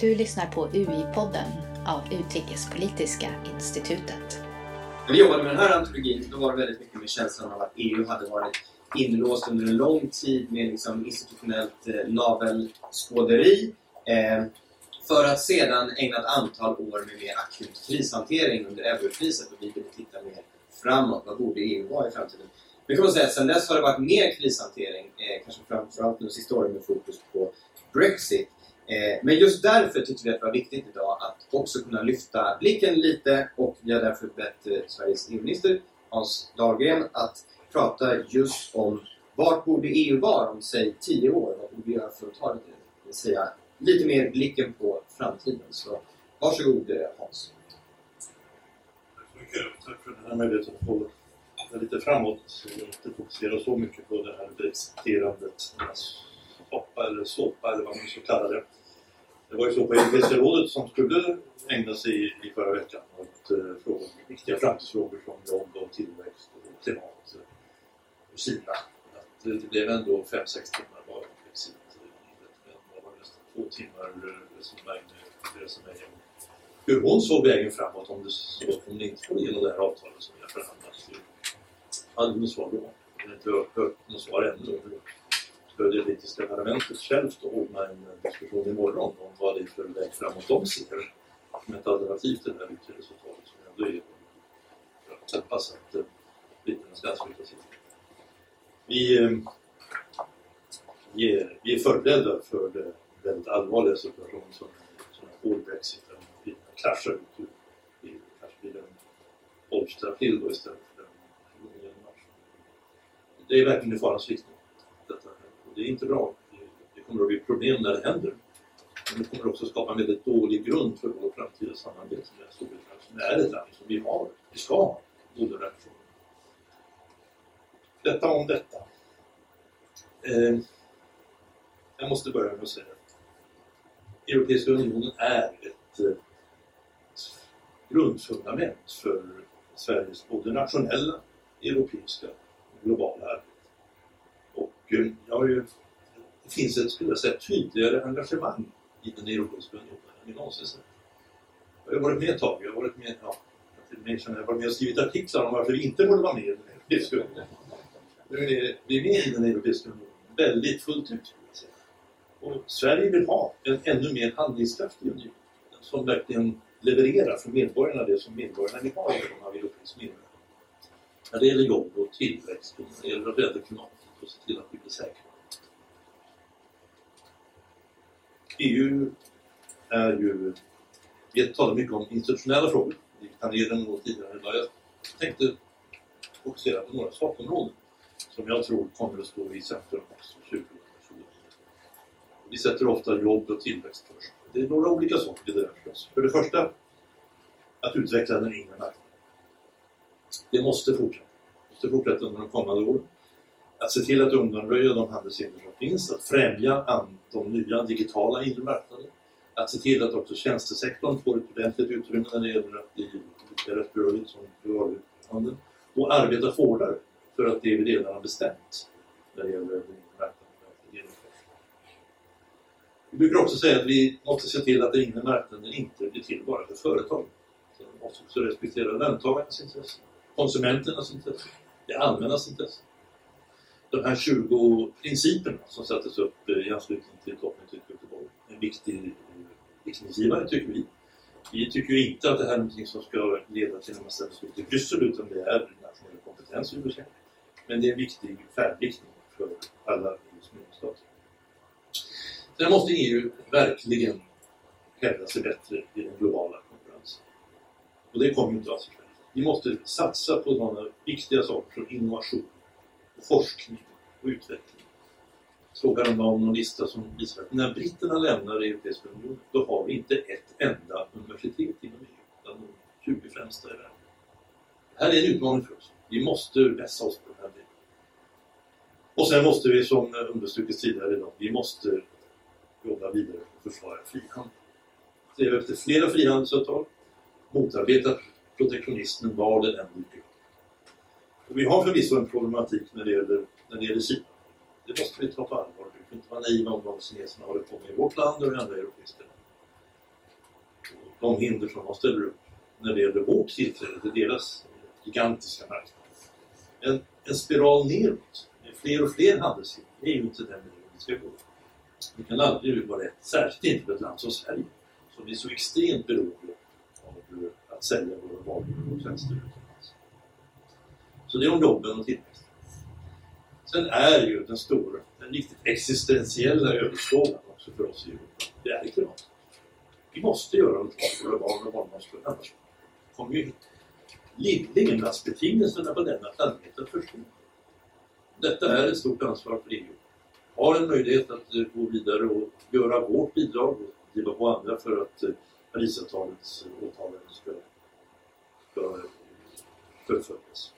Du lyssnar på UI-podden av Utrikespolitiska institutet. När vi jobbade med den här antologin då var det väldigt mycket med känslan av att EU hade varit inlåst under en lång tid med liksom institutionellt eh, navelskåderi eh, för att sedan ägna ett antal år med mer akut krishantering under eurokrisen och vi ville titta mer framåt. Vad borde EU vara i framtiden? Vi kan man säga att sedan dess har det varit mer krishantering, eh, kanske framförallt de sista åren med fokus på Brexit. Eh, men just därför tyckte vi att det var viktigt idag att också kunna lyfta blicken lite och vi har därför bett eh, Sveriges EU-minister Hans Dahlgren att prata just om vart borde EU vara om säg tio år? Vad borde vi göra för att ta det? Det vill säga lite mer blicken på framtiden. Så varsågod eh, Hans. Tack så mycket. Tack för den här möjligheten att få lite framåt och inte fokusera så mycket på det här brexiterandet. Soppa eller såpa eller vad man ska kalla det. Det var ju så på Europeiska rådet som skulle ägna sig i, förra veckan åt eh, frågor, viktiga framtidsfrågor som jobb och tillväxt och klimat och Kina. Att eh, det blev ändå 5-6 timmar var om Brexit. Det var nästan två timmar resonemang med Theresa om hur hon såg vägen framåt om det så hon inte får igenom det här avtalet som vi har förhandlat. Jag hade något svar då. Jag har inte hört något svar ännu. För det brittiska parlamentet självt att ordna en diskussion imorgon om vad det är för väg framåt de ser som ett alternativ till det här utredningsavtalet som ändå är för att hoppas att eh, britterna ska ansluta sig till. Vi, eh, vi, är, vi är förberedda för den väldigt allvarliga situation som, som en hård brexit kraschar ut ur Det kanske blir en 12 april då istället för den 29 mars. Det är verkligen i farans riktning. Det är inte bra. Det kommer att bli problem när det händer. Men det kommer också att skapa en väldigt dålig grund för vårt framtida samarbete med Storbritannien som är ett land som vi har, vi ska ha goda relationer. Detta om detta. Eh, jag måste börja med att säga att Europeiska unionen är ett eh, grundfundament för Sveriges både nationella, europeiska och globala arbete. Jag har ju, det finns ett, skulle jag säga, tydligare engagemang i den Europeiska unionen än vi någonsin sett. Jag har varit med ett tag, jag har varit med, ja, jag har varit med och skrivit artiklar om varför vi inte borde vara med i den Europeiska unionen. Nu är vi med i den Europeiska unionen väldigt fullt ut. Och Sverige vill ha en ännu mer handlingskraftig union som verkligen levererar för medborgarna det som medborgarna vill ha i de av europeisk. När det gäller jobb och tillväxt och när det gäller att rädda klimatet och se till att vi blir säkra. EU är ju... Vi talar mycket om institutionella frågor. Vi planerade något tidigare idag. Jag tänkte fokusera på några sakområden som jag tror kommer att stå i centrum också 2020. Vi sätter ofta jobb och tillväxt först. Det är några olika saker det rör för oss. För det första, att utveckla den inre marknaden. Det måste fortsätta. Det måste fortsätta under de kommande åren. Att se till att undanröja de handelshinder som finns, att främja de nya digitala inre marknaderna, Att se till att också tjänstesektorn får ett ordentligt utrymme när det gäller att bli lika som varuhandeln. Och arbeta hårdare för att det vi redan har bestämt när det gäller den inre marknaden vi brukar också säga att vi måste se till att den inre marknaden inte blir till bara för företag. Så vi måste också respektera löntagarnas intressen, konsumenternas intressen, det allmännas intressen. De här 20 principerna som sattes upp i anslutning till toppmötet i Göteborg är en viktig eh, riktningsgivare tycker vi. Vi tycker ju inte att det här är någonting som ska leda till en massa beslut i Bryssel utan det är nationell kompetens vi bekämpar. Men det är en viktig färdriktning för alla EUs medlemsstater. Sen måste EU verkligen hävda sig bättre i den globala konkurrensen. Och det kommer inte att sig självt. Vi måste satsa på sådana viktiga saker som innovation, forskning och utveckling. Frågan var om någon lista som visar att när britterna lämnar Europeiska unionen då har vi inte ett enda universitet inom EU, utan de 20 främsta i världen. Det här är en utmaning för oss. Vi måste vässa oss på den här delen. Och sen måste vi, som understrukits tidigare idag, vi måste jobba vidare och försvara frihandel. Sträva efter flera frihandelsavtal, motarbeta protektionismen var den än dyker och Vi har förvisso en problematik när det gäller, när det gäller Kina. Det måste vi ta på allvar. Vi får inte vara naiva om vad kineserna håller på med i vårt land och i andra europeiska länder. de hinder som de ställer upp när det gäller vårt tillträde till deras gigantiska marknad. En, en spiral neråt, med fler och fler handelshinder, är ju inte den vägen vi ska gå. Det kan aldrig vara rätt, särskilt inte för ett land som Sverige som är så extremt beroende av att sälja våra varor och tjänster. Så det är om jobben och tillväxt. Sen är ju den stora, den riktigt existentiella ödesfrågan också för oss i Europa, det är klimatet. Vi måste göra något för våra barn och barnbarns annars kommer ju levnadsbetingelserna på denna planet att försvinna. Detta är ett stort ansvar för EU. Har en möjlighet att eh, gå vidare och göra vårt bidrag och driva på andra för att eh, Parisavtalets åtaganden ska, ska fullföljas.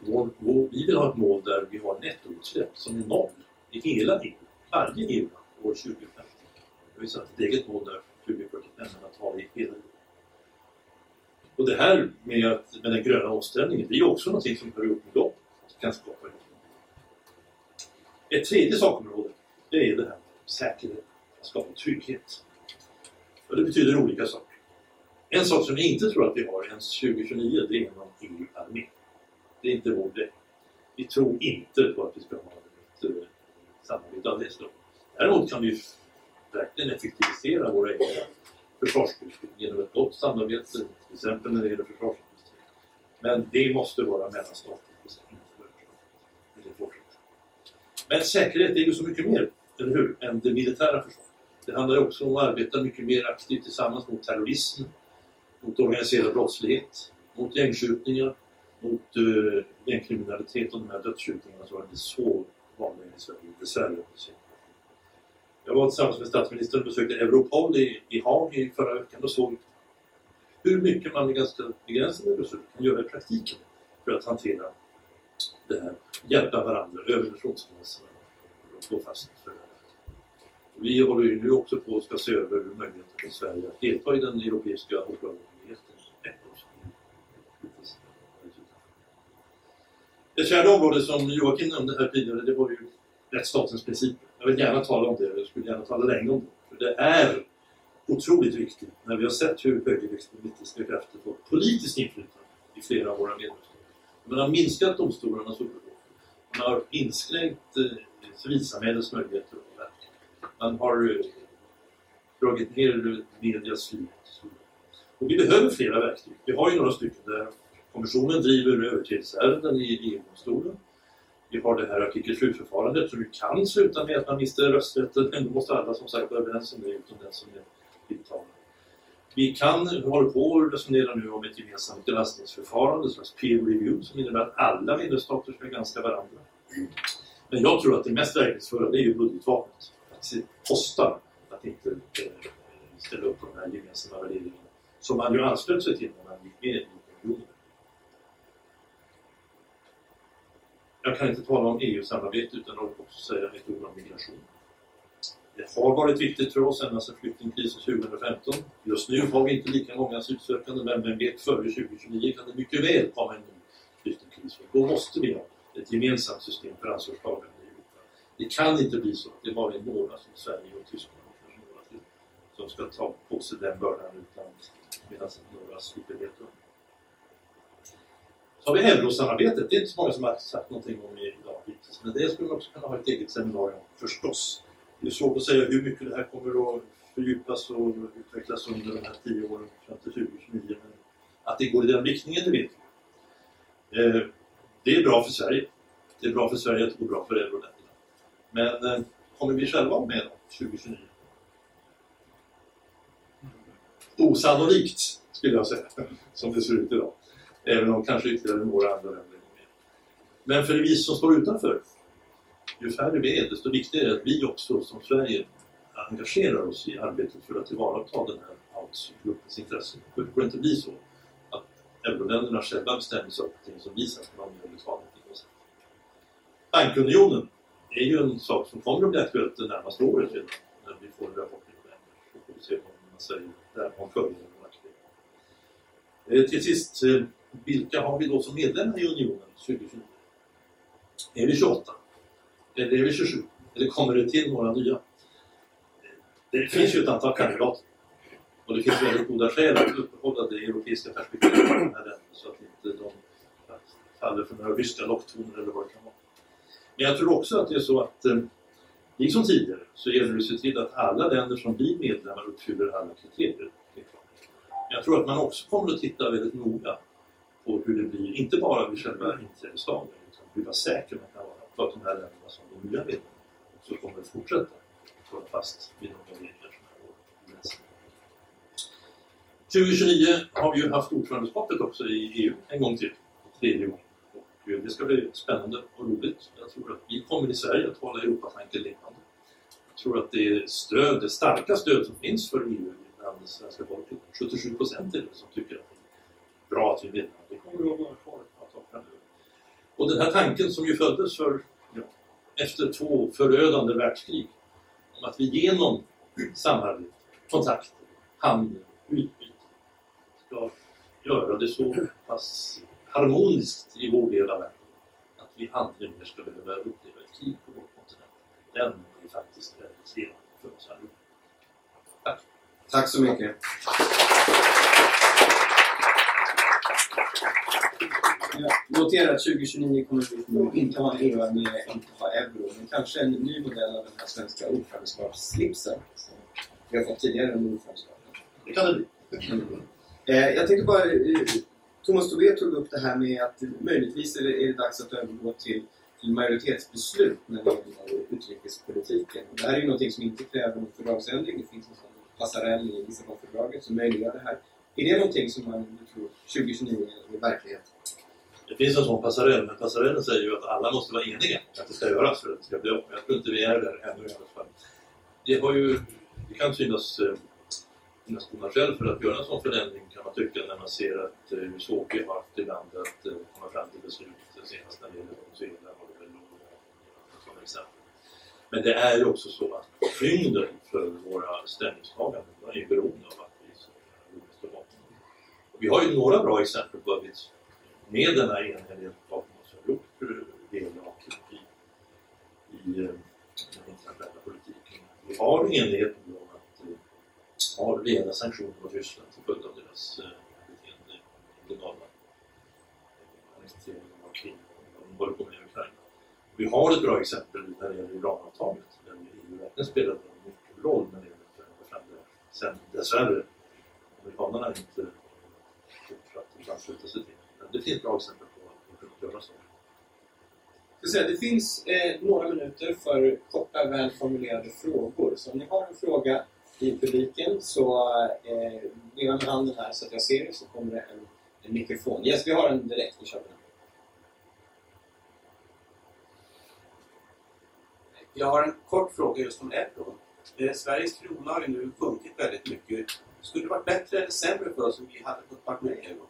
Vår, vår, vi vill ha ett mål där vi har nettoutsläpp som är noll i hela EU, varje EU år 2050. Vi har satt ett eget mål där 2045 att ha i hela EU. Och det här med, att, med den gröna omställningen, det är också någonting som hör ihop med dem. Kan skapa ett tredje sakområde, det är det här med säkerhet, att skapa trygghet. Och det betyder olika saker. En sak som jag inte tror att vi har ens 2029, det är någon. Det inte vår grej. Vi tror inte på att vi ska ha ett uh, samarbete av det slaget. Däremot kan vi verkligen effektivisera våra egna försvarsutbildningar genom ett gott samarbete, till exempel när det gäller försvarsindustrin. Men det måste vara mellanstatligt. Men säkerhet är ju så mycket mer, eller hur, än det militära försvaret. Det handlar också om att arbeta mycket mer aktivt tillsammans mot terrorism, mot organiserad brottslighet, mot gängskjutningar, mot uh, gängkriminalitet och de här dödsskjutningarna som är inte så vanliga i Sverige, dessvärre. Jag var tillsammans med statsministern och besökte Europol i, i Haag i förra veckan och såg hur mycket man med ganska begränsade resurser kan göra i praktiken för att hantera det här, hjälpa varandra över nationsgränserna och slå fast för det Vi håller ju nu också på att ska se över möjligheten för Sverige att delta i den europeiska operationen Det fjärde området som Joakim nämnde här tidigare, det var ju rättsstatens principer. Jag vill gärna tala om det, jag skulle gärna tala länge om det. För det är otroligt viktigt när vi har sett hur högerextremistiska krafter får politiskt inflytande i flera av våra medlemsstater. Man har minskat domstolarnas oberoende. Man har inskränkt eh, civilsamhällets möjligheter att verka. Man har eh, dragit ner medias frihet. Och vi behöver flera verktyg. Vi har ju några stycken där kommissionen driver överträdelseärenden i EU-domstolen. Vi har det här artikel 7-förfarandet som ju kan sluta med att man mister rösträtten, men då måste alla som sagt vara överens om det utom den som är tilltalad. Vi kan hålla på och resonera nu om ett gemensamt granskningsförfarande, ett slags peer review, som innebär att alla medlemsstater ska granska varandra. Men jag tror att det mest verkningsfulla det är ju budgetvapnet. Att det kostar att inte eh, ställa upp på de här gemensamma värderingarna som man ju anslöt sig till när man gick med i unionen. Jag kan inte tala om EU-samarbete utan att också säga ett ord om migration. Det har varit viktigt för oss ända sedan flyktingkrisen 2015. Just nu har vi inte lika många asylsökande men vem vet före 2029 kan det mycket väl komma en ny flyktingkris. Då måste vi ha ett gemensamt system för ansvarstagande i Europa. Det kan inte bli så att det bara är några som Sverige och Tyskland som ska ta på sig den bördan utan medan några slipper helt undan. Så har vi eurosamarbetet. Det är inte så många som har sagt någonting om det idag hittills. Men det skulle man också kunna ha ett eget seminarium förstås. Det är svårt att säga hur mycket det här kommer att fördjupas och utvecklas under de här tio åren fram till 2029. Men att det går i den riktningen, det vet vi. Eh, det är bra för Sverige. Det är bra för Sverige att det går bra för euroländerna. Men eh, kommer vi själva med 2029? Osannolikt, skulle jag säga, som det ser ut idag. Även om kanske ytterligare några andra länder är med. Men för vi som står utanför ju färre vi är, desto viktigare är det att vi också som Sverige engagerar oss i arbetet för att tillvarata den här AUTS-gruppens intressen. Det får inte bli så att euroländerna själva bestämmer saker och ting som vi sen ska vara med och betala till. Bankunionen är ju en sak som kommer att bli aktuellt det närmaste året redan när vi får rapporten i november. Så får vi se vad man säger där om fördelar och eh, nackdelar. Till sist, eh, vilka har vi då som medlemmar i unionen 2029? Är vi 28? Eller är vi 27? Eller kommer det till några nya? Det finns ju ett antal kandidater. Och det finns väldigt goda skäl att uppehålla det europeiska perspektivet på de här länderna så att inte de faller för några ryska locktoner eller vad det kan vara. Men jag tror också att det är så att liksom tidigare så gäller det att se till att alla länder som blir medlemmar uppfyller alla kriterier. Jag tror att man också kommer att titta väldigt noga på hur det blir, inte bara vid själva inträdesdagen, utan hur säker man kan vara på att de här länderna som de nya vill också kommer att fortsätta hålla fast vid de regler som är vår 2029 har vi ju haft ordförandeskapet också i EU en gång till, tredje gången. Och eh, det ska bli spännande och roligt. Jag tror att vi kommer i Sverige att hålla Europatanken levande. Jag tror att det stöd, det starka stöd som finns för EU bland svenska folket, 77 procent är det som tycker att bra att vi är. Det kommer att vara kvar ett tag framöver. Och den här tanken som ju föddes för, ja, efter två förödande världskrig om att vi genom samarbete, kontakter, handel, utbyte ska göra det så pass harmoniskt i vår del av världen att vi aldrig mer ska behöva uppleva ett krig på vår kontinent. Den är faktiskt väldigt levande för oss allihopa. Tack! Tack så mycket! Jag noterar att 2029 kommer vi inte ha en EU-armé, inte ha euro, men kanske en ny modell av den här svenska ordförandeskapsslipsen som vi har fått tidigare under ordförandeskapet. Det kan det bli. Eh, jag tänkte bara, eh, Thomas Tobé tog upp det här med att möjligtvis är det, är det dags att övergå till, till majoritetsbeslut när det gäller utrikespolitiken. Det här är ju någonting som inte kräver någon fördragsändring. Det finns en sån passarell i Lissabonfördraget som möjliggör det här. Är det någonting som man tror 2029 är verklighet? Det finns en sån passarell, men passarellen säger ju att alla måste vara eniga att det ska göras för att det ska bli av. Jag tror inte vi är där ännu i alla fall. Det, har ju, det kan synas eh, nästan själv för att göra en sån förändring kan man tycka när man ser att eh, hur svårt det har haft ibland att eh, komma fram till beslut eh, senast när det gäller Venezuela och som exempel. Men det är ju också så att tyngden för våra ställningstaganden är ju beroende av att vi står bakom. Vi har ju några bra exempel på att vi med den här enhälligheten bakom oss har gjort del i, i den internationella politiken. Vi har enighet om att eh, ha rejäla sanktioner mot Ryssland till följd av deras eh, beteende i illegala eh, annekteringen av Krim och de håller på med i Ukraina. Vi har ett bra exempel när det gäller Iranavtalet där EU verkligen spelade en nyckelroll när det gäller att förändra fram det. Sen dessvärre amerikanerna inte fortsatt att ansluta sig till. Det finns bra exempel på att man göra så. Säga, det finns eh, några minuter för korta, välformulerade frågor. Så om ni har en fråga i publiken så eh, leva med handen här så att jag ser det så kommer det en, en mikrofon. Yes, vi har en direkt. Vi kör den. Jag har en kort fråga just om euron. Eh, Sveriges krona har ju nu sjunkit väldigt mycket. Skulle det varit bättre eller sämre för oss om vi hade fått vara med i euron?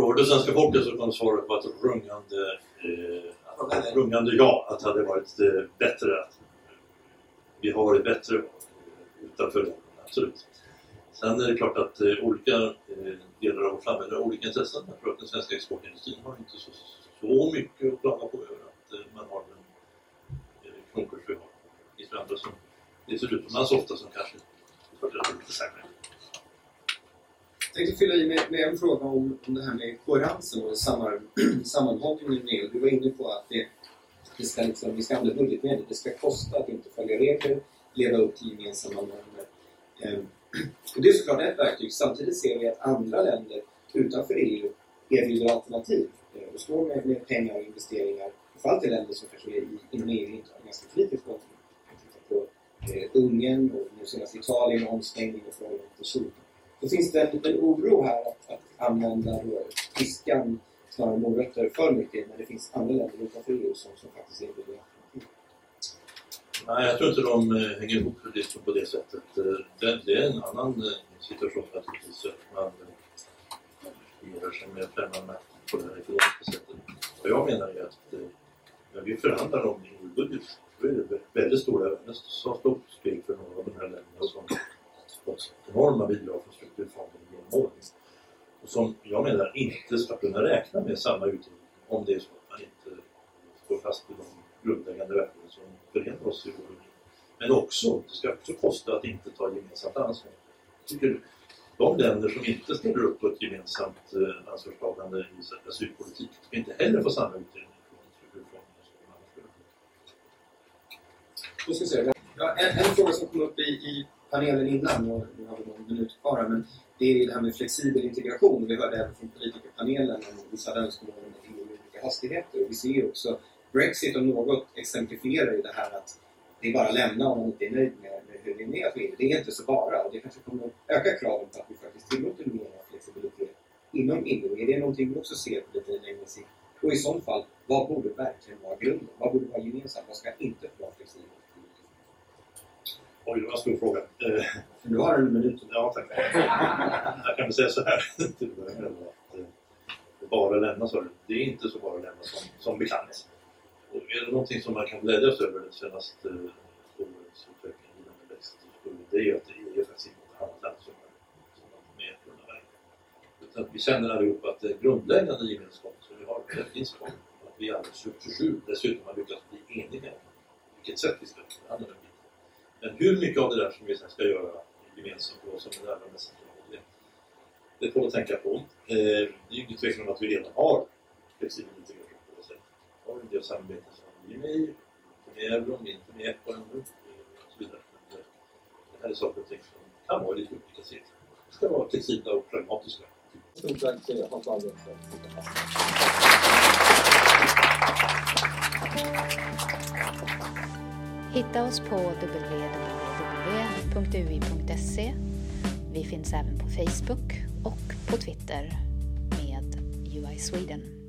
Frågar du svenska folket så kommer svaret vara ett rungande, eh, rungande ja, att det hade varit eh, bättre. Att vi har varit bättre utanför euron, absolut. Sen är det klart att eh, olika eh, delar av vårt samhälle har olika intressen. Jag tror att den svenska exportindustrin har inte så, så mycket att klaga på över att eh, man har den eh, kronkurs vi har. Det finns andra som reser utomlands ofta som kanske är lite sämre. Jag tänkte fylla i med, med en fråga om, om det här med koherensen och sammanhållningen i EU. Du var inne på att det, det ska liksom, vi ska använda budgetmedel. Det ska kosta att inte följa regler, leva upp till gemensamma normer. Ehm, och det är såklart ett verktyg. Samtidigt ser vi att andra länder utanför EU erbjuder alternativ ehm, och står med, med pengar och investeringar. Framförallt i länder som kanske är i, inom EU inte har ganska kritisk hållning. Jag tittar på eh, Ungern och nu senast Italien, omstängning och förhållande till Kina. Då finns det en, liten oro här att, att använda piskan snarare än morötter för mycket när det finns andra länder utanför EU som, som faktiskt är alternativ. Nej, jag tror inte de eh, hänger ihop liksom på det sättet. Eh, det, det är en annan eh, situation naturligtvis. Man eh, gör sig med främmande makt på det här ekonomiska sättet. Och jag menar ju att när vi förhandlar om EU-budget så är det väldigt stora, nästan så stort steg för några av de här länderna som fått enorma bidrag från strukturfonden genom åren. Och som jag menar inte ska kunna räkna med samma utdelning om det är så att man inte står fast vid de grundläggande värden som förenar oss i vår union. Men också, det ska också kosta att inte ta gemensamt ansvar. Jag tycker de länder som inte ställer upp på ett gemensamt eh, ansvarstagande i asylpolitik ska inte heller få samma utdelning från strukturfonden som de skulle. Då ska vi se. Ja, en, en fråga som kom upp i, i panelen innan, och nu har vi någon minut kvar här, men det är ju det här med flexibel integration. Vi hörde även från politikerpanelen om vissa önskemål om EU i olika hastigheter. Och vi ser ju också Brexit om något exemplifierar ju det här att det är bara att lämna om man inte är nöjd med, med hur det är med EU. Det är inte så bara och det kanske kommer att öka kraven på att vi faktiskt tillåter mer flexibilitet inom EU. Är det någonting vi också ser på lite längre sikt? Och i sådant fall, vad borde verkligen vara grunden? Vad borde vara gemensamt? Vad ska inte vara flexibelt? Oj, det var en stor fråga. Eh, Du har en minut. Ja, tack. Jag kan väl säga så här till att att eh, bara lämna så det är inte så bara lämna som, som bekant. Och är det någonting som man kan glädjas över den senaste storhetsutvecklingen i den växtförskollen, det är ju att det är faktiskt inte land som med på den vägen. Utan vi känner allihopa att den grundläggande gemenskapen som vi har, den finns kvar. Att vi alla 27 dessutom har lyckats bli eniga om vilket sätt vi ska behandla den. Men hur mycket av det där som vi sen ska göra gemensamt och som är det det, det får vi tänka på. Eh, det är ju ingen tvekan om att vi redan har flexibel integration på det sättet. Vi har en del samarbeten som vi är med i, inte med euron, inte med i ECO ännu och så vidare. Men eh, det, här är saker och ting som kan vara lite olika sätt. Vi ska vara flexibla och pragmatiska. Stort tack till Hans Wallgren för Hitta oss på www.ui.se. Vi finns även på Facebook och på Twitter med UI Sweden.